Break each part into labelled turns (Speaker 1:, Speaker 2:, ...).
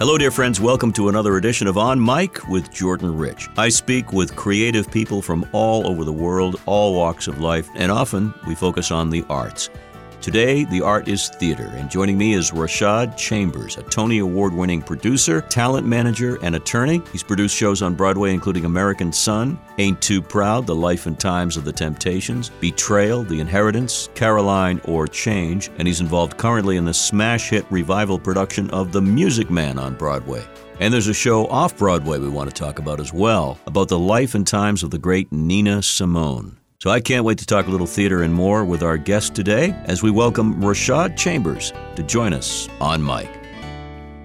Speaker 1: Hello, dear friends. Welcome to another edition of On Mic with Jordan Rich. I speak with creative people from all over the world, all walks of life, and often we focus on the arts. Today, the art is theater, and joining me is Rashad Chambers, a Tony Award winning producer, talent manager, and attorney. He's produced shows on Broadway, including American Son, Ain't Too Proud, The Life and Times of the Temptations, Betrayal, The Inheritance, Caroline, or Change, and he's involved currently in the smash hit revival production of The Music Man on Broadway. And there's a show off Broadway we want to talk about as well, about the life and times of the great Nina Simone. So I can't wait to talk a little theater and more with our guest today as we welcome Rashad Chambers to join us on Mic.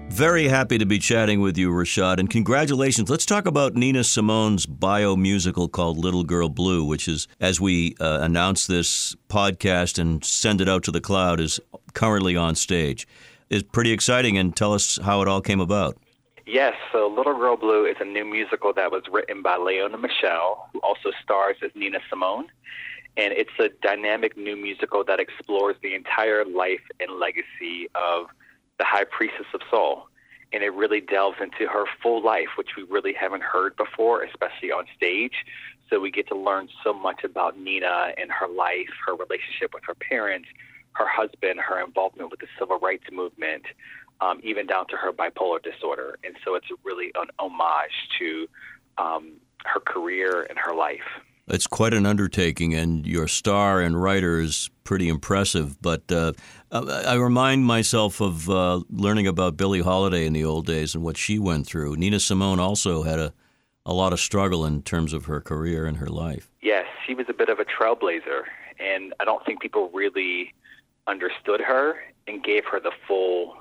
Speaker 1: Very happy to be chatting with you, Rashad, and congratulations. Let's talk about Nina Simone's bio musical called Little Girl Blue, which is, as we uh, announce this podcast and send it out to the cloud, is currently on stage. It's pretty exciting, and tell us how it all came about.
Speaker 2: Yes, so Little Girl Blue is a new musical that was written by Laiona Michelle, who also stars as Nina Simone. And it's a dynamic new musical that explores the entire life and legacy of the High Priestess of Soul. And it really delves into her full life, which we really haven't heard before, especially on stage. So we get to learn so much about Nina and her life, her relationship with her parents, her husband, her involvement with the civil rights movement, um, even down to her bipolar disorder. And so it's really an homage to um, her career and her life.
Speaker 1: It's quite an undertaking, and your star and writer is pretty impressive. But uh, I remind myself of uh, learning about Billie Holiday in the old days and what she went through. Nina Simone also had a, a lot of struggle in terms of her career and her life.
Speaker 2: Yes, she was a bit of a trailblazer, and I don't think people really understood her and gave her the full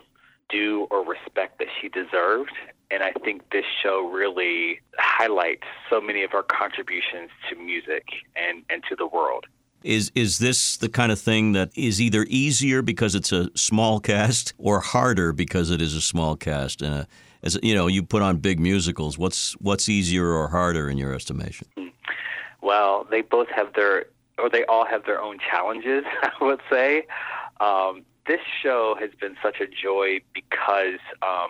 Speaker 2: due or respect that she deserved. And I think this show really highlights so many of her contributions to music and, and to the world.
Speaker 1: Is is this the kind of thing that is either easier because it's a small cast or harder because it is a small cast? Uh, as you know, you put on big musicals. What's what's easier or harder in your estimation?
Speaker 2: Well, they both have their or they all have their own challenges. I would say. Um, this show has been such a joy because um,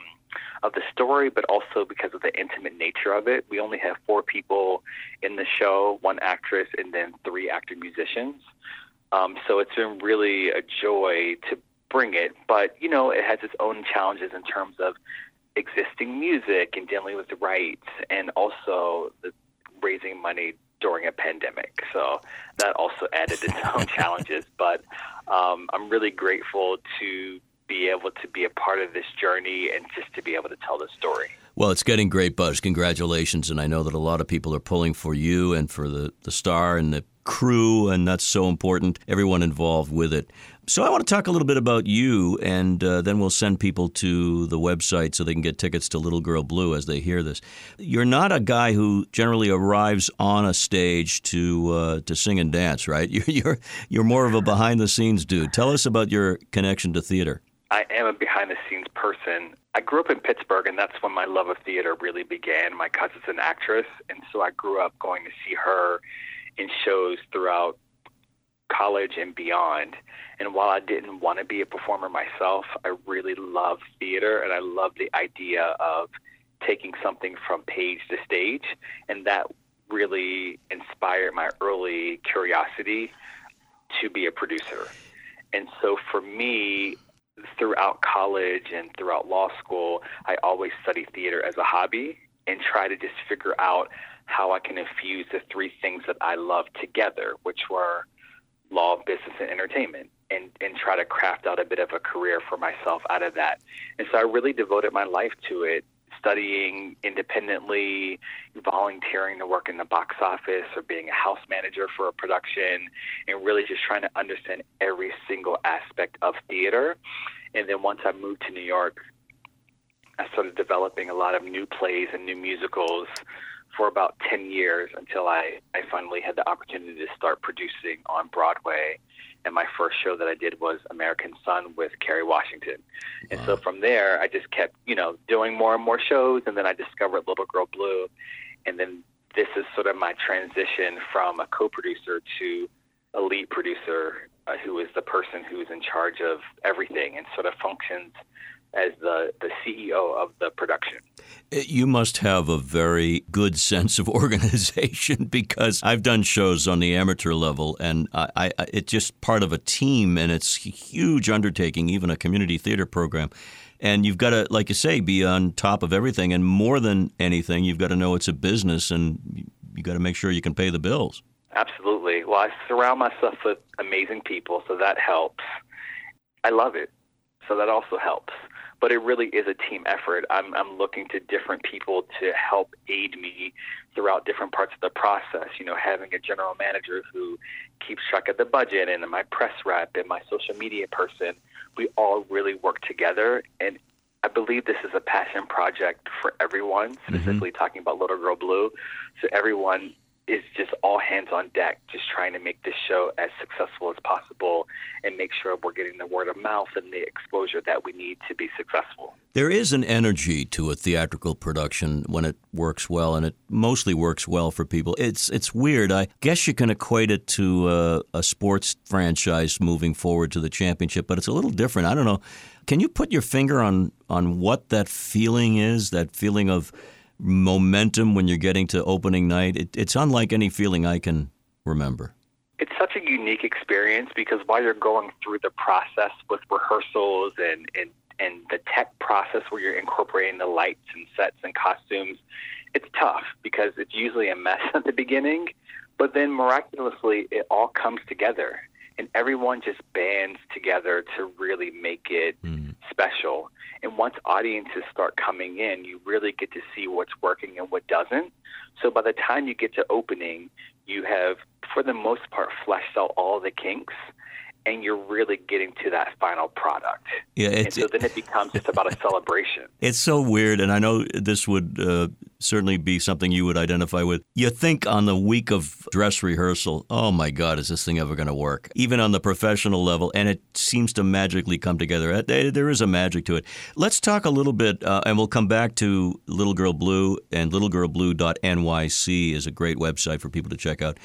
Speaker 2: of the story, but also because of the intimate nature of it. We only have four people in the show one actress and then three actor musicians. Um, so it's been really a joy to bring it. But, you know, it has its own challenges in terms of existing music and dealing with rights and also the raising money during a pandemic. So that also added its own challenges. But um, I'm really grateful to be able to be a part of this journey and just to be able to tell the story.
Speaker 1: Well, it's getting great buzz. Congratulations. And I know that a lot of people are pulling for you and for the, the star and the crew, and that's so important, everyone involved with it. So I want to talk a little bit about you, and uh, then we'll send people to the website so they can get tickets to Little Girl Blue as they hear this. You're not a guy who generally arrives on a stage to uh, to sing and dance, right? You're, you're you're more of a behind the scenes dude. Tell us about your connection to theater.
Speaker 2: I am a behind the scenes person. I grew up in Pittsburgh, and that's when my love of theater really began. My cousin's an actress, and so I grew up going to see her in shows throughout college and beyond. And while I didn't want to be a performer myself, I really love theater and I love the idea of taking something from page to stage. And that really inspired my early curiosity to be a producer. And so for me, throughout college and throughout law school, I always studied theater as a hobby and try to just figure out how I can infuse the three things that I love together, which were law, business, and entertainment, and, and try to craft out a bit of a career for myself out of that. And so I really devoted my life to it, studying independently, volunteering to work in the box office or being a house manager for a production, and really just trying to understand every single aspect of theater. And then once I moved to New York, I started developing a lot of new plays and new musicals for about 10 years until I, I finally had the opportunity to start producing on Broadway. And my first show that I did was American Son with Kerry Washington. And wow. so from there, I just kept, you know, doing more and more shows. And then I discovered Little Girl Blue. And then this is sort of my transition from a co producer to a lead producer uh, who is the person who's in charge of everything and sort of functions as the, the CEO of the production.
Speaker 1: Uh, you must have a very good sense of organization because I've done shows on the amateur level, and I, I, it's just part of a team, and it's a huge undertaking, even a community theater program. And you've got to, like you say, be on top of everything. And more than anything, you've got to know it's a business, and you've got to make sure you can pay the bills.
Speaker 2: Absolutely. Well, I surround myself with amazing people, so that helps. I love it, so that also helps but it really is a team effort. I'm, I'm looking to different people to help aid me throughout different parts of the process. You know, having a general manager who keeps track of the budget and my press rep and my social media person, we all really work together. And I believe this is a passion project for everyone, mm-hmm. specifically mm-hmm. talking about Little Girl Blue. So everyone is just all hands on deck, just trying to make this show as successful as possible and make sure we're getting the word of mouth and the exposure that we need to be successful.
Speaker 1: There is an energy to a theatrical production when it works well, and it mostly works well for people. It's it's weird. I guess you can equate it to a, a sports franchise moving forward to the championship, but it's a little different. I don't know. Can you put your finger on on what that feeling is? That feeling of momentum when you're getting to opening night. It, it's unlike any feeling I can remember.
Speaker 2: It's such a unique experience because while you're going through the process with rehearsals and, and, and the tech process where you're incorporating the lights and sets and costumes, it's tough because it's usually a mess at the beginning, but then miraculously it all comes together and everyone just bands together to really make it mm. special. Once audiences start coming in, you really get to see what's working and what doesn't. So by the time you get to opening, you have, for the most part, fleshed out all the kinks and you're really getting to that final product.
Speaker 1: Yeah,
Speaker 2: and so then it becomes just about a celebration.
Speaker 1: It's so weird, and I know this would uh, certainly be something you would identify with. You think on the week of dress rehearsal, oh my God, is this thing ever going to work? Even on the professional level, and it seems to magically come together. Uh, there is a magic to it. Let's talk a little bit, uh, and we'll come back to Little Girl Blue, and littlegirlblue.nyc is a great website for people to check out.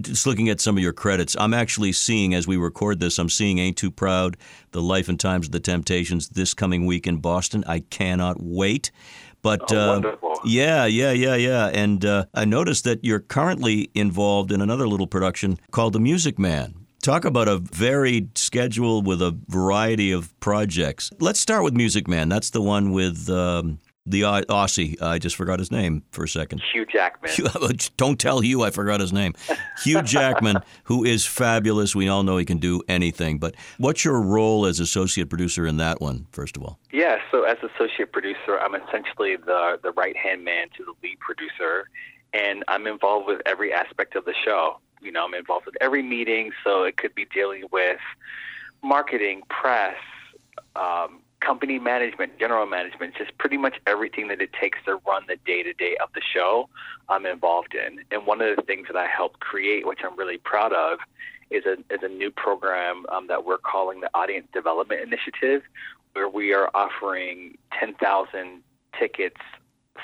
Speaker 1: Just looking at some of your credits, I'm actually seeing as we record this, I'm seeing Ain't Too Proud, The Life and Times of the Temptations this coming week in Boston. I cannot wait. But
Speaker 2: oh,
Speaker 1: uh, yeah, yeah, yeah, yeah. And uh, I noticed that you're currently involved in another little production called The Music Man. Talk about a varied schedule with a variety of projects. Let's start with Music Man. That's the one with um, the Aussie. I just forgot his name for a second.
Speaker 2: Hugh Jackman.
Speaker 1: Don't tell Hugh I forgot his name. Hugh Jackman, who is fabulous. We all know he can do anything. But what's your role as associate producer in that one, first of all?
Speaker 2: Yeah, so as associate producer, I'm essentially the, the right hand man to the lead producer, and I'm involved with every aspect of the show. You know, I'm involved with every meeting, so it could be dealing with marketing, press, um, company management, general management, just pretty much everything that it takes to run the day to day of the show, I'm involved in. And one of the things that I helped create, which I'm really proud of, is a, is a new program um, that we're calling the Audience Development Initiative, where we are offering 10,000 tickets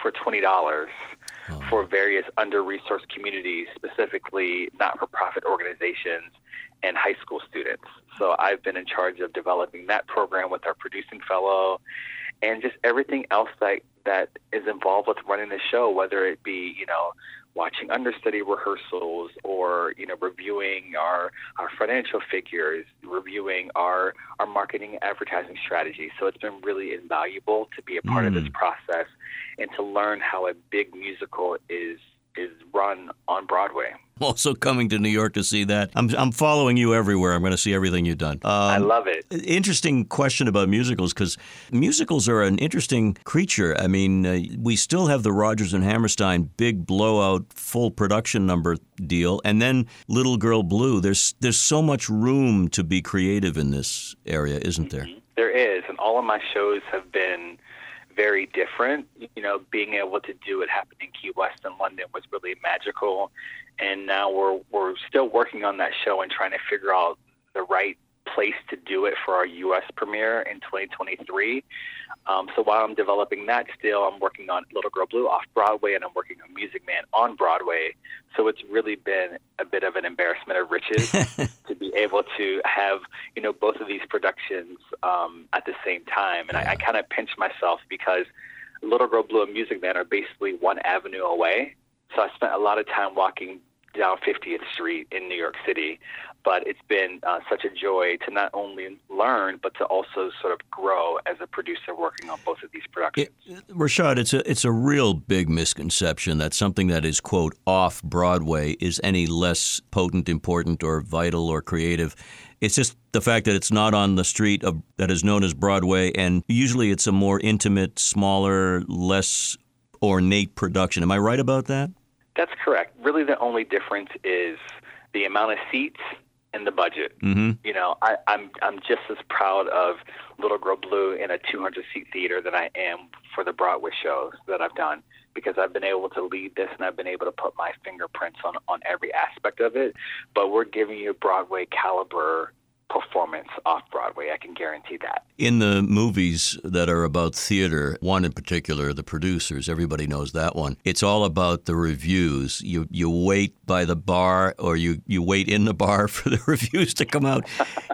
Speaker 2: for $20 oh. for various under resourced communities, specifically not for profit organizations and high school students. So I've been in charge of developing that program with our producing fellow and just everything else that that is involved with running the show, whether it be, you know, watching understudy rehearsals or, you know, reviewing our, our financial figures, reviewing our, our marketing advertising strategy. So it's been really invaluable to be a part mm. of this mm. process and to learn how a big musical is is run on Broadway.
Speaker 1: Also coming to New York to see that. I'm, I'm following you everywhere. I'm going to see everything you've done. Um, I
Speaker 2: love it.
Speaker 1: Interesting question about musicals because musicals are an interesting creature. I mean, uh, we still have the Rodgers and Hammerstein big blowout full production number deal, and then Little Girl Blue. There's there's so much room to be creative in this area, isn't there? Mm-hmm.
Speaker 2: There is, and all of my shows have been very different. You know, being able to do it happen in Key West and London was really magical. And now we're we're still working on that show and trying to figure out the right place to do it for our U.S. premiere in 2023. Um, so while I'm developing that still, I'm working on Little Girl Blue off Broadway and I'm working on Music Man on Broadway. So it's really been a bit of an embarrassment of riches to be able to have, you know, both of these productions um, at the same time. And yeah. I, I kind of pinch myself because Little Girl Blue and Music Man are basically one avenue away. So I spent a lot of time walking down 50th Street in New York City. But it's been uh, such a joy to not only learn, but to also sort of grow as a producer working on both of these productions.
Speaker 1: It, Rashad, it's a, it's a real big misconception that something that is, quote, off Broadway is any less potent, important, or vital or creative. It's just the fact that it's not on the street of, that is known as Broadway, and usually it's a more intimate, smaller, less ornate production. Am I right about that?
Speaker 2: That's correct. Really, the only difference is the amount of seats and the budget.
Speaker 1: Mm-hmm.
Speaker 2: You know, I, I'm I'm just as proud of Little Girl Blue in a 200 seat theater than I am for the Broadway shows that I've done because I've been able to lead this and I've been able to put my fingerprints on on every aspect of it. But we're giving you Broadway caliber performance off Broadway. I can guarantee that.
Speaker 1: In the movies that are about theater, one in particular, The Producers, everybody knows that one. It's all about the reviews. You you wait by the bar or you, you wait in the bar for the reviews to come out.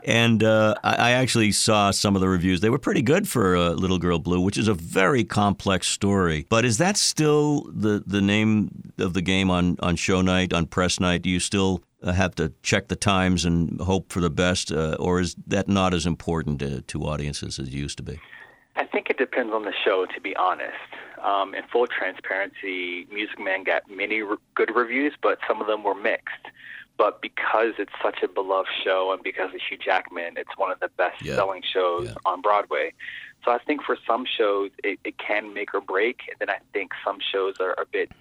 Speaker 1: and uh, I, I, actually saw some of the reviews. They were pretty good for uh, Little Girl Blue, which is a very complex story. But is that still the, the name of the game on, on show night, on press night? Do you still have to check the times and hope for the best, uh, or is that not as important to, to, audiences as it used to be?
Speaker 2: I think it depends on the show, to be honest. Um, in full transparency, Music Man got many re- good reviews, but some of them were mixed. But because it's such a beloved show and because of Hugh Jackman, it's one of the best yeah. selling shows yeah. on Broadway. So I think for some shows, it, it can make or break. And then I think some shows are a bit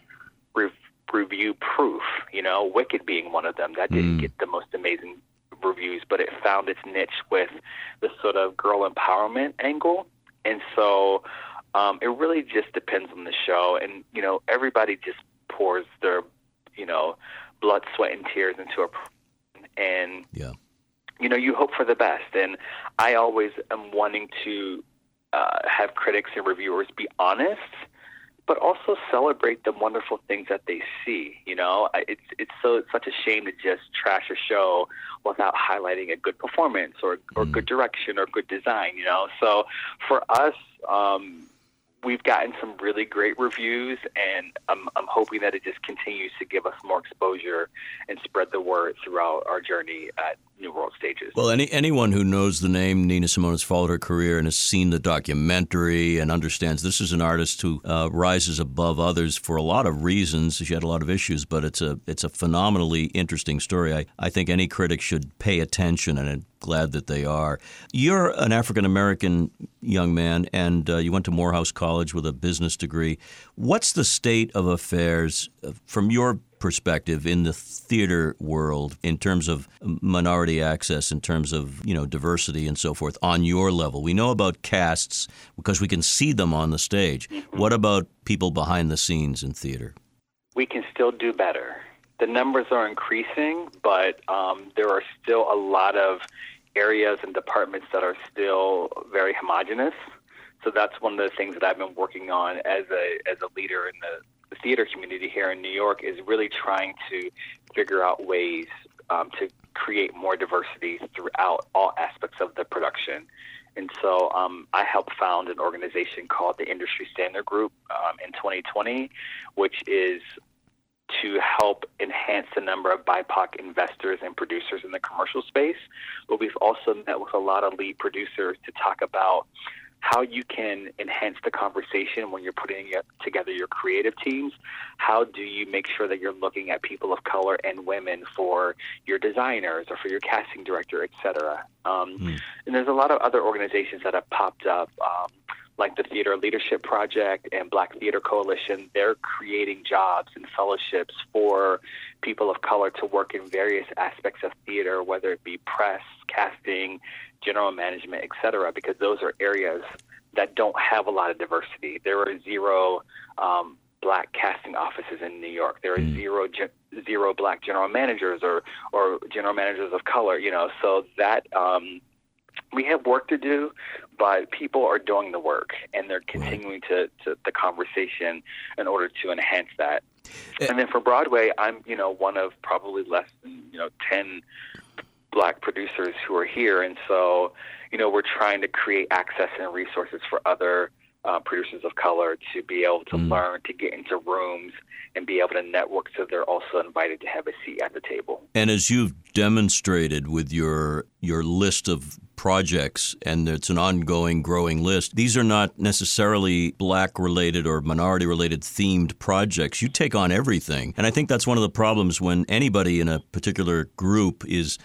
Speaker 2: re- review proof. You know, Wicked being one of them that didn't mm. get the most amazing reviews, but it found its niche with the sort of girl empowerment angle, and so um, it really just depends on the show. And you know, everybody just pours their you know blood, sweat, and tears into a and
Speaker 1: yeah.
Speaker 2: You know, you hope for the best, and I always am wanting to uh, have critics and reviewers be honest but also celebrate the wonderful things that they see. You know, it's it's so it's such a shame to just trash a show without highlighting a good performance or or mm. good direction or good design. You know, so for us. Um, we've gotten some really great reviews, and I'm, I'm hoping that it just continues to give us more exposure and spread the word throughout our journey at New World Stages.
Speaker 1: Well, any anyone who knows the name Nina Simone has followed her career and has seen the documentary and understands this is an artist who uh, rises above others for a lot of reasons. She had a lot of issues, but it's a it's a phenomenally interesting story. I, I think any critic should pay attention, and I'm glad that they are. You're an African American young man, and uh, you went to Morehouse College with a business degree. What's the state of affairs uh, from your perspective in the theater world in terms of minority access, in terms of you know diversity and so forth on your level? We know about casts because we can see them on the stage. What about people behind the scenes in theater?
Speaker 2: We can still do better. The numbers are increasing, but um, there are still a lot of areas and departments that are still very homogenous. So that's one of the things that I've been working on as a as a leader in the theater community here in New York is really trying to figure out ways um, to create more diversity throughout all aspects of the production. And so um, I helped found an organization called the Industry Standard Group um, in 2020, which is to help enhance the number of BIPOC investors and producers in the commercial space. But we've also met with a lot of lead producers to talk about how you can enhance the conversation when you're putting together your creative teams. How do you make sure that you're looking at people of color and women for your designers or for your casting director, et cetera? Um, mm. And there's a lot of other organizations that have popped up. Um, like the Theater Leadership Project and Black Theater Coalition, they're creating jobs and fellowships for people of color to work in various aspects of theater, whether it be press, casting, general management, et cetera, because those are areas that don't have a lot of diversity. There are zero um, black casting offices in New York. There are mm. zero zero black general managers or or general managers of color. You know, so that um, we have work to do, but people are doing the work and they're continuing to, to the conversation in order to enhance that. Eh. And then for Broadway, I'm you know one of probably less than you know ten black producers who are here, and so you know we're trying to create access and resources for other uh, producers of color to be able to mm. learn, to get into rooms, and be able to network so they're also invited to have a seat at the table.
Speaker 1: And as you've demonstrated with your your list of projects, and it's an ongoing, growing list. These are not necessarily black related or minority related themed projects. You take on everything. And I think that's one of the problems when anybody in a particular group is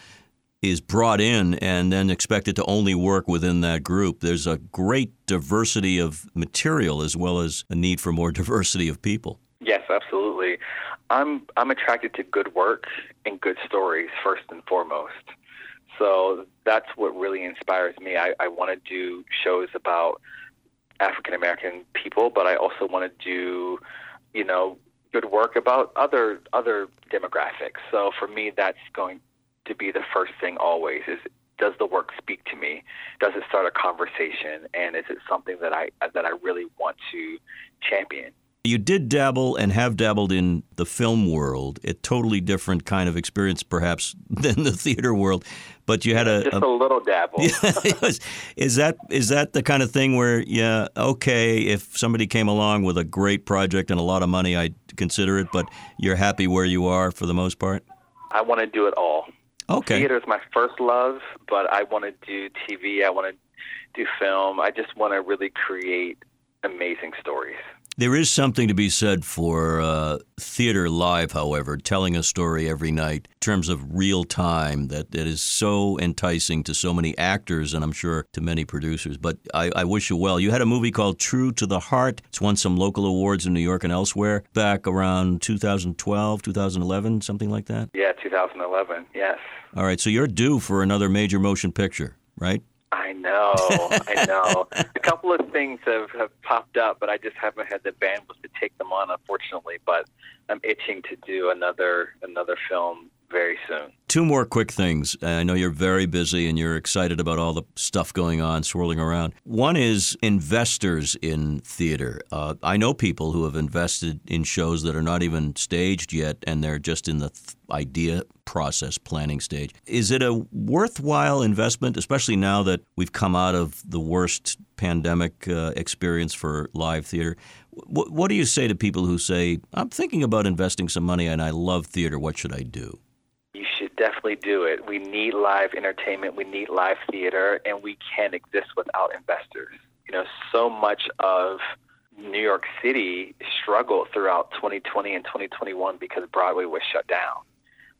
Speaker 1: is brought in and then expected to only work within that group. There's a great diversity of material as well as a need for more diversity of people.
Speaker 2: Yes, absolutely. I'm I'm attracted to good work and good stories first and foremost. So that's what really inspires me. I, I want to do shows about African American people, but I also want to do, you know, good work about other other demographics. So for me, that's going to be the first thing always is does the work speak to me? Does it start a conversation? And is it something that I that I really want to champion?
Speaker 1: You did dabble and have dabbled in the film world, a totally different kind of experience, perhaps, than the theater world. But you had a
Speaker 2: just a, a little dabble.
Speaker 1: is that is that the kind of thing where, yeah, okay, if somebody came along with a great project and a lot of money, I'd consider it. But you're happy where you are for the most part.
Speaker 2: I want to do it all.
Speaker 1: Okay.
Speaker 2: Theater is my first love, but I want to do TV. I want to do film. I just want to really create amazing stories.
Speaker 1: There is something to be said for uh, theater live, however, telling a story every night in terms of real time that, that is so enticing to so many actors and I'm sure to many producers. But I, I wish you well. You had a movie called True to the Heart. It's won some local awards in New York and elsewhere back around 2012, 2011, something like that?
Speaker 2: Yeah, 2011, yes.
Speaker 1: All right, so you're due for another major motion picture, right?
Speaker 2: I know, I know. a couple of things have, have popped up, but I just haven't had the bandwidth to take them on, unfortunately. But I'm itching to do another another film very soon.
Speaker 1: Two more quick things. I know you're very busy and you're excited about all the stuff going on, swirling around. One is investors in theater. Uh, I know people who have invested in shows that are not even staged yet and they're just in the th- idea process planning stage. Is it a worthwhile investment, especially now that we've come out of the worst pandemic uh, experience for live theater? What do you say to people who say, I'm thinking about investing some money and I love theater, what should I do?
Speaker 2: Definitely do it. We need live entertainment, we need live theater, and we can't exist without investors. You know, so much of New York City struggled throughout 2020 and 2021 because Broadway was shut down.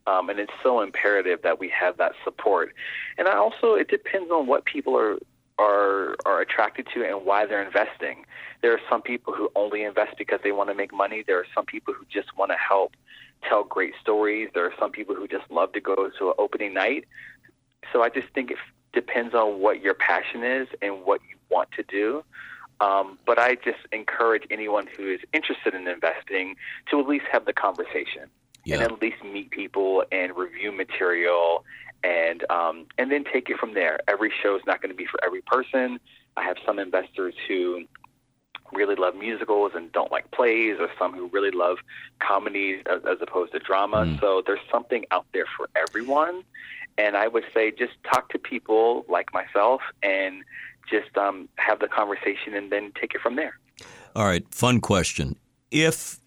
Speaker 2: Um, and it's so imperative that we have that support. And I also, it depends on what people are are are attracted to and why they're investing. There are some people who only invest because they want to make money. There are some people who just want to help tell great stories. There are some people who just love to go to an opening night. So I just think it depends on what your passion is and what you want to do. Um, but I just encourage anyone who is interested in investing to at least have the conversation yeah. and at least meet people and review material and um, and then take it from there. Every show is not going to be for every person. I have some investors who really love musicals and don't like plays, or some who really love comedies as, as opposed to drama. Mm. So there's something out there for everyone. And I would say just talk to people like myself and just um, have the conversation and then take it from there.
Speaker 1: All right, fun question. If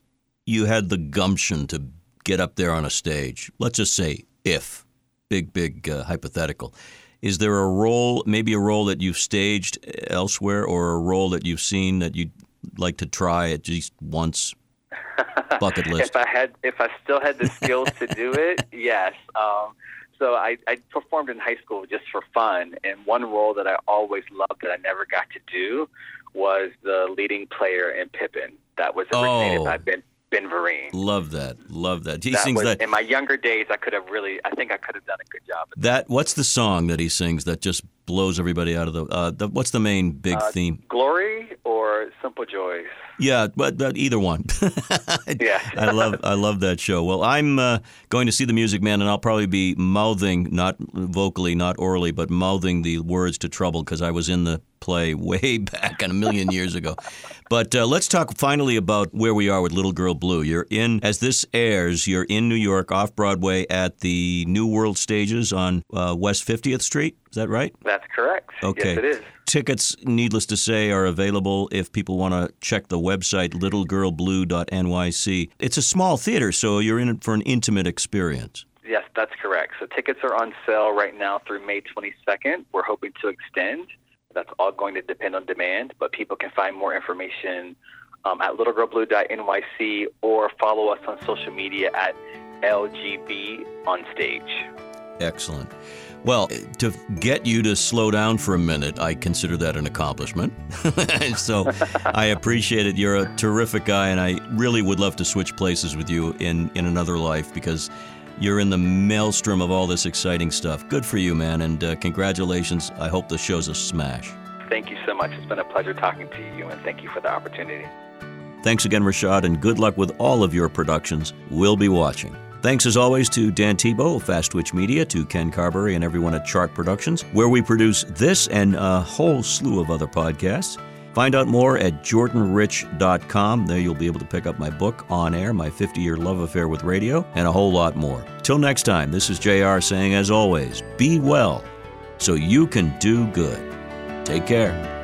Speaker 1: you had the gumption to get up there on a stage, let's just say if, big, big uh, hypothetical, is there a role, maybe a role that you've staged elsewhere, or a role that you've seen that you'd like to try at least once? Bucket list.
Speaker 2: if I had, if I still had the skills to do it, yes. Um, so I, I performed in high school just for fun, and one role that I always loved that I never got to do was the leading player in Pippin. That was originated
Speaker 1: oh.
Speaker 2: by Ben Ben Vereen.
Speaker 1: Love that. Love that. He
Speaker 2: that
Speaker 1: sings
Speaker 2: was,
Speaker 1: that.
Speaker 2: In my younger days, I could have really. I think I could have done a good job.
Speaker 1: That what's the song that he sings that just blows everybody out of the? Uh, the what's the main big
Speaker 2: Uh,
Speaker 1: theme?
Speaker 2: Glory or Simple Joys?
Speaker 1: Yeah, but, but either one.
Speaker 2: Yeah.
Speaker 1: I love I love that show. Well, I'm uh, going to see the Music Man, and I'll probably be mouthing, not vocally, not orally, but mouthing the words to Trouble because I was in the play way back and a million years ago. But uh, let's talk finally about where we are with Little Girl Blue. You're in, as this airs, you're in New York off Broadway at the New World Stages on uh, West 50th Street. Is that right?
Speaker 2: That's correct.
Speaker 1: Okay.
Speaker 2: Yes, it is.
Speaker 1: Tickets, needless to say, are available if people want to check the website, littlegirlblue.nyc. It's a small theater, so you're in it for an intimate experience.
Speaker 2: Yes, that's correct. So tickets are on sale right now through May 22nd. We're hoping to extend. That's all going to depend on demand, but people can find more information um, at littlegirlblue.nyc or follow us on social media at LGB on stage.
Speaker 1: Excellent. Well, to get you to slow down for a minute, I consider that an accomplishment. so I appreciate it. You're a terrific guy, and I really would love to switch places with you in, in another life because you're in the maelstrom of all this exciting stuff. Good for you, man, and uh, congratulations. I hope the show's a smash.
Speaker 2: Thank you so much. It's been a pleasure talking to you, and thank you for the opportunity.
Speaker 1: Thanks again, Rashad, and good luck with all of your productions. We'll be watching. Thanks as always to Dan Tebow of Media, to Ken Carberry, and everyone at Chart Productions, where we produce this and a whole slew of other podcasts. Find out more at jordanrich.com. There you'll be able to pick up my book, On Air, My 50 Year Love Affair with Radio, and a whole lot more. Till next time, this is JR saying, as always, be well so you can do good. Take care.